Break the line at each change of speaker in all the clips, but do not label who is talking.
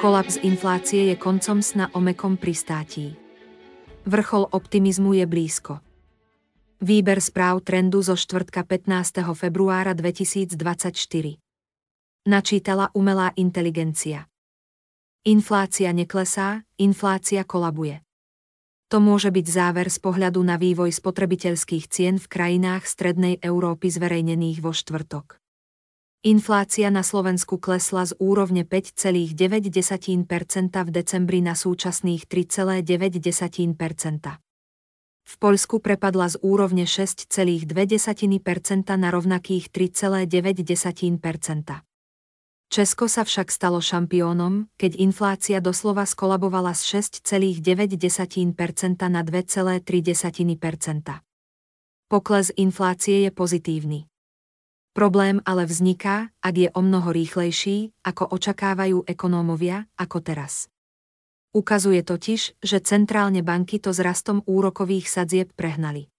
Kolaps inflácie je koncom sna o mekom pristátí. Vrchol optimizmu je blízko. Výber správ trendu zo štvrtka 15. februára 2024. Načítala umelá inteligencia. Inflácia neklesá, inflácia kolabuje. To môže byť záver z pohľadu na vývoj spotrebiteľských cien v krajinách Strednej Európy zverejnených vo štvrtok. Inflácia na Slovensku klesla z úrovne 5,9% v decembri na súčasných 3,9%. V Poľsku prepadla z úrovne 6,2% na rovnakých 3,9%. Česko sa však stalo šampiónom, keď inflácia doslova skolabovala z 6,9% na 2,3%. Pokles inflácie je pozitívny. Problém ale vzniká, ak je o mnoho rýchlejší, ako očakávajú ekonómovia, ako teraz. Ukazuje totiž, že centrálne banky to s rastom úrokových sadzieb prehnali.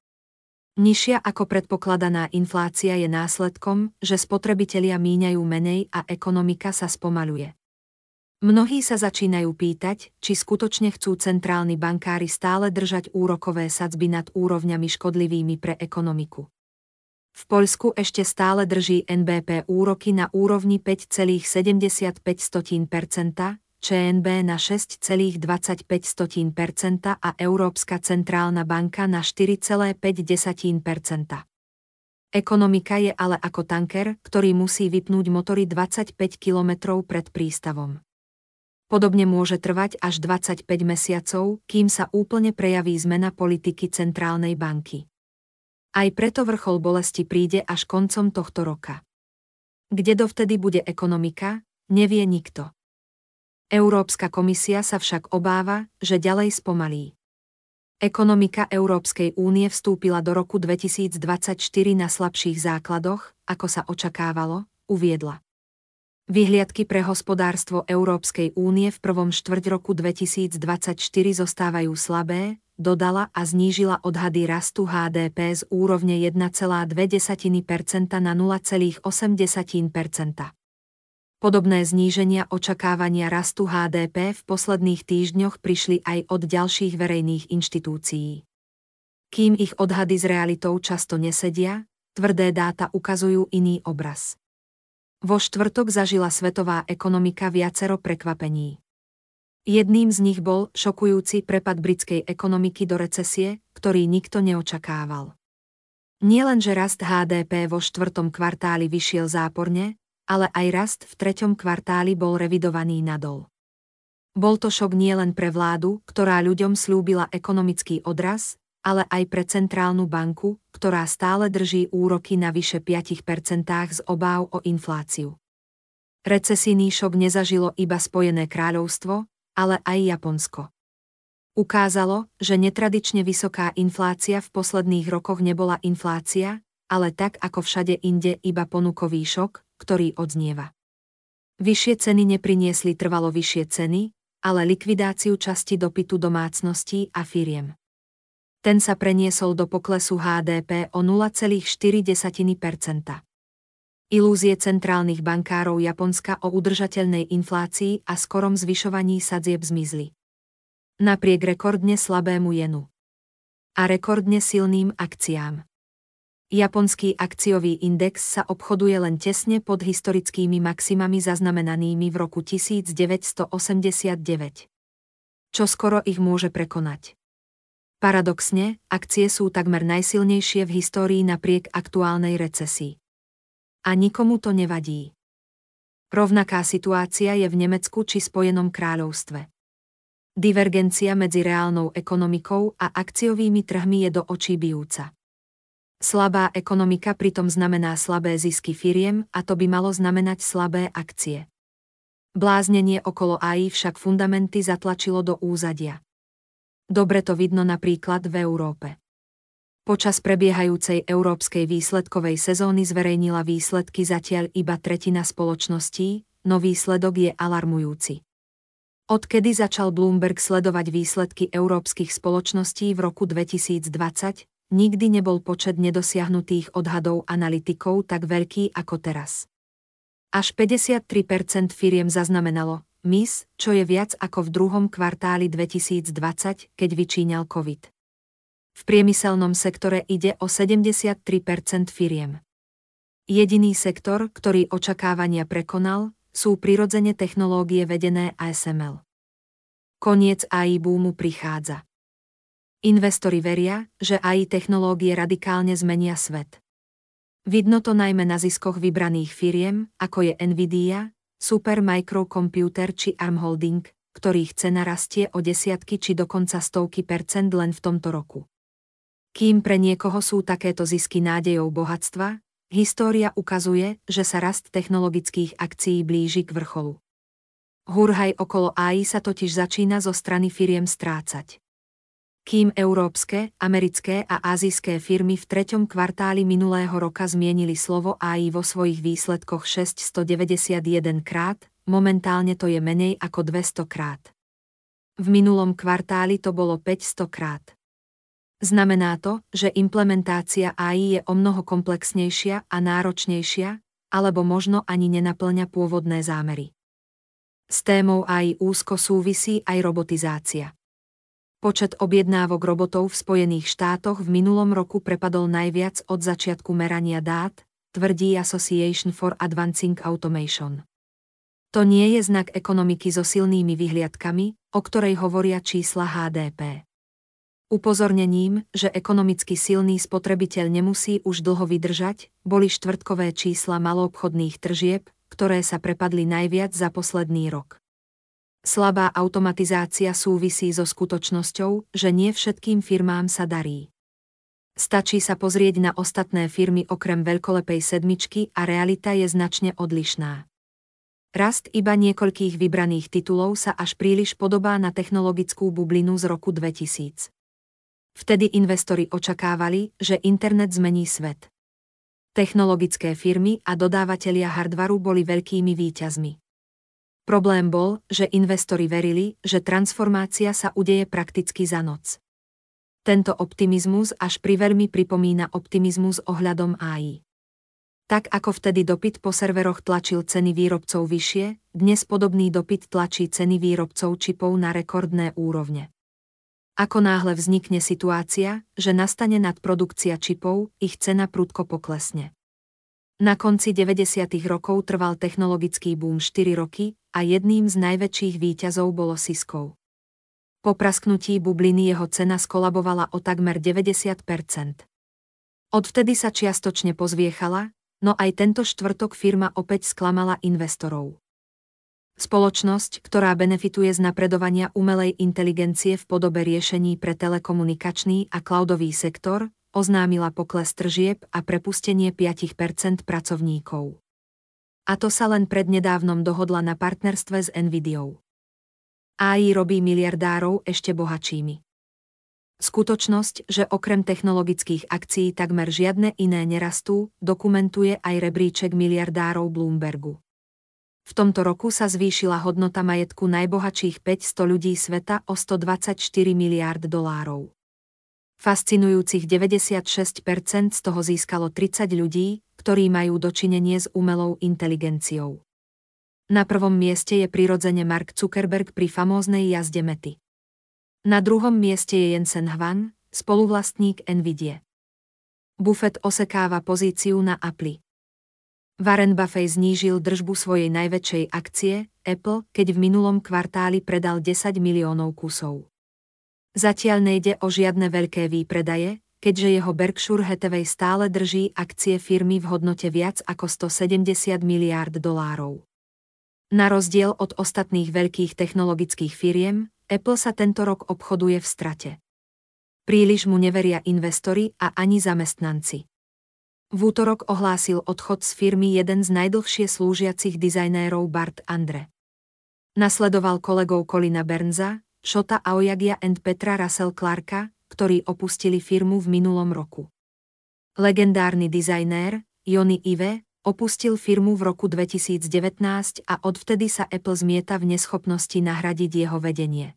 Nižšia ako predpokladaná inflácia je následkom, že spotrebitelia míňajú menej a ekonomika sa spomaluje. Mnohí sa začínajú pýtať, či skutočne chcú centrálni bankári stále držať úrokové sadzby nad úrovňami škodlivými pre ekonomiku. V Poľsku ešte stále drží NBP úroky na úrovni 5,75%, ČNB na 6,25% a Európska centrálna banka na 4,5%. Ekonomika je ale ako tanker, ktorý musí vypnúť motory 25 km pred prístavom. Podobne môže trvať až 25 mesiacov, kým sa úplne prejaví zmena politiky centrálnej banky. Aj preto vrchol bolesti príde až koncom tohto roka. Kde dovtedy bude ekonomika, nevie nikto. Európska komisia sa však obáva, že ďalej spomalí. Ekonomika Európskej únie vstúpila do roku 2024 na slabších základoch, ako sa očakávalo, uviedla. Vyhliadky pre hospodárstvo Európskej únie v prvom štvrť roku 2024 zostávajú slabé, dodala a znížila odhady rastu HDP z úrovne 1,2% na 0,8%. Podobné zníženia očakávania rastu HDP v posledných týždňoch prišli aj od ďalších verejných inštitúcií. Kým ich odhady s realitou často nesedia, tvrdé dáta ukazujú iný obraz. Vo štvrtok zažila svetová ekonomika viacero prekvapení. Jedným z nich bol šokujúci prepad britskej ekonomiky do recesie, ktorý nikto neočakával. Nielenže rast HDP vo štvrtom kvartáli vyšiel záporne, ale aj rast v treťom kvartáli bol revidovaný nadol. Bol to šok nielen pre vládu, ktorá ľuďom slúbila ekonomický odraz, ale aj pre centrálnu banku, ktorá stále drží úroky na vyše 5% z obáv o infláciu. Recesijný šok nezažilo iba Spojené kráľovstvo, ale aj Japonsko. Ukázalo, že netradične vysoká inflácia v posledných rokoch nebola inflácia, ale tak ako všade inde iba ponukový šok, ktorý odznieva. Vyššie ceny nepriniesli trvalo vyššie ceny, ale likvidáciu časti dopytu domácností a firiem. Ten sa preniesol do poklesu HDP o 0,4%. Ilúzie centrálnych bankárov Japonska o udržateľnej inflácii a skorom zvyšovaní sadzieb zmizli. Napriek rekordne slabému jenu. A rekordne silným akciám. Japonský akciový index sa obchoduje len tesne pod historickými maximami zaznamenanými v roku 1989. Čo skoro ich môže prekonať. Paradoxne, akcie sú takmer najsilnejšie v histórii napriek aktuálnej recesii. A nikomu to nevadí. Rovnaká situácia je v Nemecku či Spojenom kráľovstve. Divergencia medzi reálnou ekonomikou a akciovými trhmi je do očí bijúca. Slabá ekonomika pritom znamená slabé zisky firiem a to by malo znamenať slabé akcie. Bláznenie okolo AI však fundamenty zatlačilo do úzadia. Dobre to vidno napríklad v Európe. Počas prebiehajúcej európskej výsledkovej sezóny zverejnila výsledky zatiaľ iba tretina spoločností, no výsledok je alarmujúci. Odkedy začal Bloomberg sledovať výsledky európskych spoločností v roku 2020, nikdy nebol počet nedosiahnutých odhadov analytikov tak veľký ako teraz. Až 53% firiem zaznamenalo, MIS, čo je viac ako v druhom kvartáli 2020, keď vyčíňal COVID. V priemyselnom sektore ide o 73% firiem. Jediný sektor, ktorý očakávania prekonal, sú prirodzene technológie vedené ASML. Koniec AI boomu prichádza. Investori veria, že AI technológie radikálne zmenia svet. Vidno to najmä na ziskoch vybraných firiem, ako je Nvidia, Super Microcomputer či ARM Holding, ktorých cena rastie o desiatky či dokonca stovky percent len v tomto roku. Kým pre niekoho sú takéto zisky nádejou bohatstva, história ukazuje, že sa rast technologických akcií blíži k vrcholu. Hurhaj okolo AI sa totiž začína zo strany firiem strácať kým európske, americké a azijské firmy v treťom kvartáli minulého roka zmienili slovo AI vo svojich výsledkoch 691 krát, momentálne to je menej ako 200 krát. V minulom kvartáli to bolo 500 krát. Znamená to, že implementácia AI je o mnoho komplexnejšia a náročnejšia, alebo možno ani nenaplňa pôvodné zámery. S témou AI úzko súvisí aj robotizácia. Počet objednávok robotov v Spojených štátoch v minulom roku prepadol najviac od začiatku merania dát, tvrdí Association for Advancing Automation. To nie je znak ekonomiky so silnými vyhliadkami, o ktorej hovoria čísla HDP. Upozornením, že ekonomicky silný spotrebiteľ nemusí už dlho vydržať, boli štvrtkové čísla maloobchodných tržieb, ktoré sa prepadli najviac za posledný rok. Slabá automatizácia súvisí so skutočnosťou, že nie všetkým firmám sa darí. Stačí sa pozrieť na ostatné firmy okrem veľkolepej sedmičky a realita je značne odlišná. Rast iba niekoľkých vybraných titulov sa až príliš podobá na technologickú bublinu z roku 2000. Vtedy investori očakávali, že internet zmení svet. Technologické firmy a dodávateľia hardvaru boli veľkými výťazmi. Problém bol, že investori verili, že transformácia sa udeje prakticky za noc. Tento optimizmus až priveľmi pripomína optimizmus ohľadom AI. Tak ako vtedy dopyt po serveroch tlačil ceny výrobcov vyššie, dnes podobný dopyt tlačí ceny výrobcov čipov na rekordné úrovne. Ako náhle vznikne situácia, že nastane nadprodukcia čipov, ich cena prudko poklesne. Na konci 90. rokov trval technologický boom 4 roky a jedným z najväčších výťazov bolo Cisco. Po prasknutí bubliny jeho cena skolabovala o takmer 90%. Odvtedy sa čiastočne pozviechala, no aj tento štvrtok firma opäť sklamala investorov. Spoločnosť, ktorá benefituje z napredovania umelej inteligencie v podobe riešení pre telekomunikačný a cloudový sektor, oznámila pokles tržieb a prepustenie 5% pracovníkov. A to sa len prednedávnom dohodla na partnerstve s Nvidiou. AI robí miliardárov ešte bohačími. Skutočnosť, že okrem technologických akcií takmer žiadne iné nerastú, dokumentuje aj rebríček miliardárov Bloombergu. V tomto roku sa zvýšila hodnota majetku najbohatších 500 ľudí sveta o 124 miliárd dolárov. Fascinujúcich 96% z toho získalo 30 ľudí, ktorí majú dočinenie s umelou inteligenciou. Na prvom mieste je prirodzene Mark Zuckerberg pri famóznej jazde mety. Na druhom mieste je Jensen Hwan, spoluvlastník Nvidia. Buffett osekáva pozíciu na Apple. Warren Buffett znížil držbu svojej najväčšej akcie, Apple, keď v minulom kvartáli predal 10 miliónov kusov. Zatiaľ nejde o žiadne veľké výpredaje, keďže jeho Berkshire Hathaway stále drží akcie firmy v hodnote viac ako 170 miliárd dolárov. Na rozdiel od ostatných veľkých technologických firiem, Apple sa tento rok obchoduje v strate. Príliš mu neveria investori a ani zamestnanci. V útorok ohlásil odchod z firmy jeden z najdlhšie slúžiacich dizajnérov Bart Andre. Nasledoval kolegov Colina Bernza, Shota Aoyagia and Petra Russell Clarka, ktorí opustili firmu v minulom roku. Legendárny dizajnér, Jony Ive, opustil firmu v roku 2019 a odvtedy sa Apple zmieta v neschopnosti nahradiť jeho vedenie.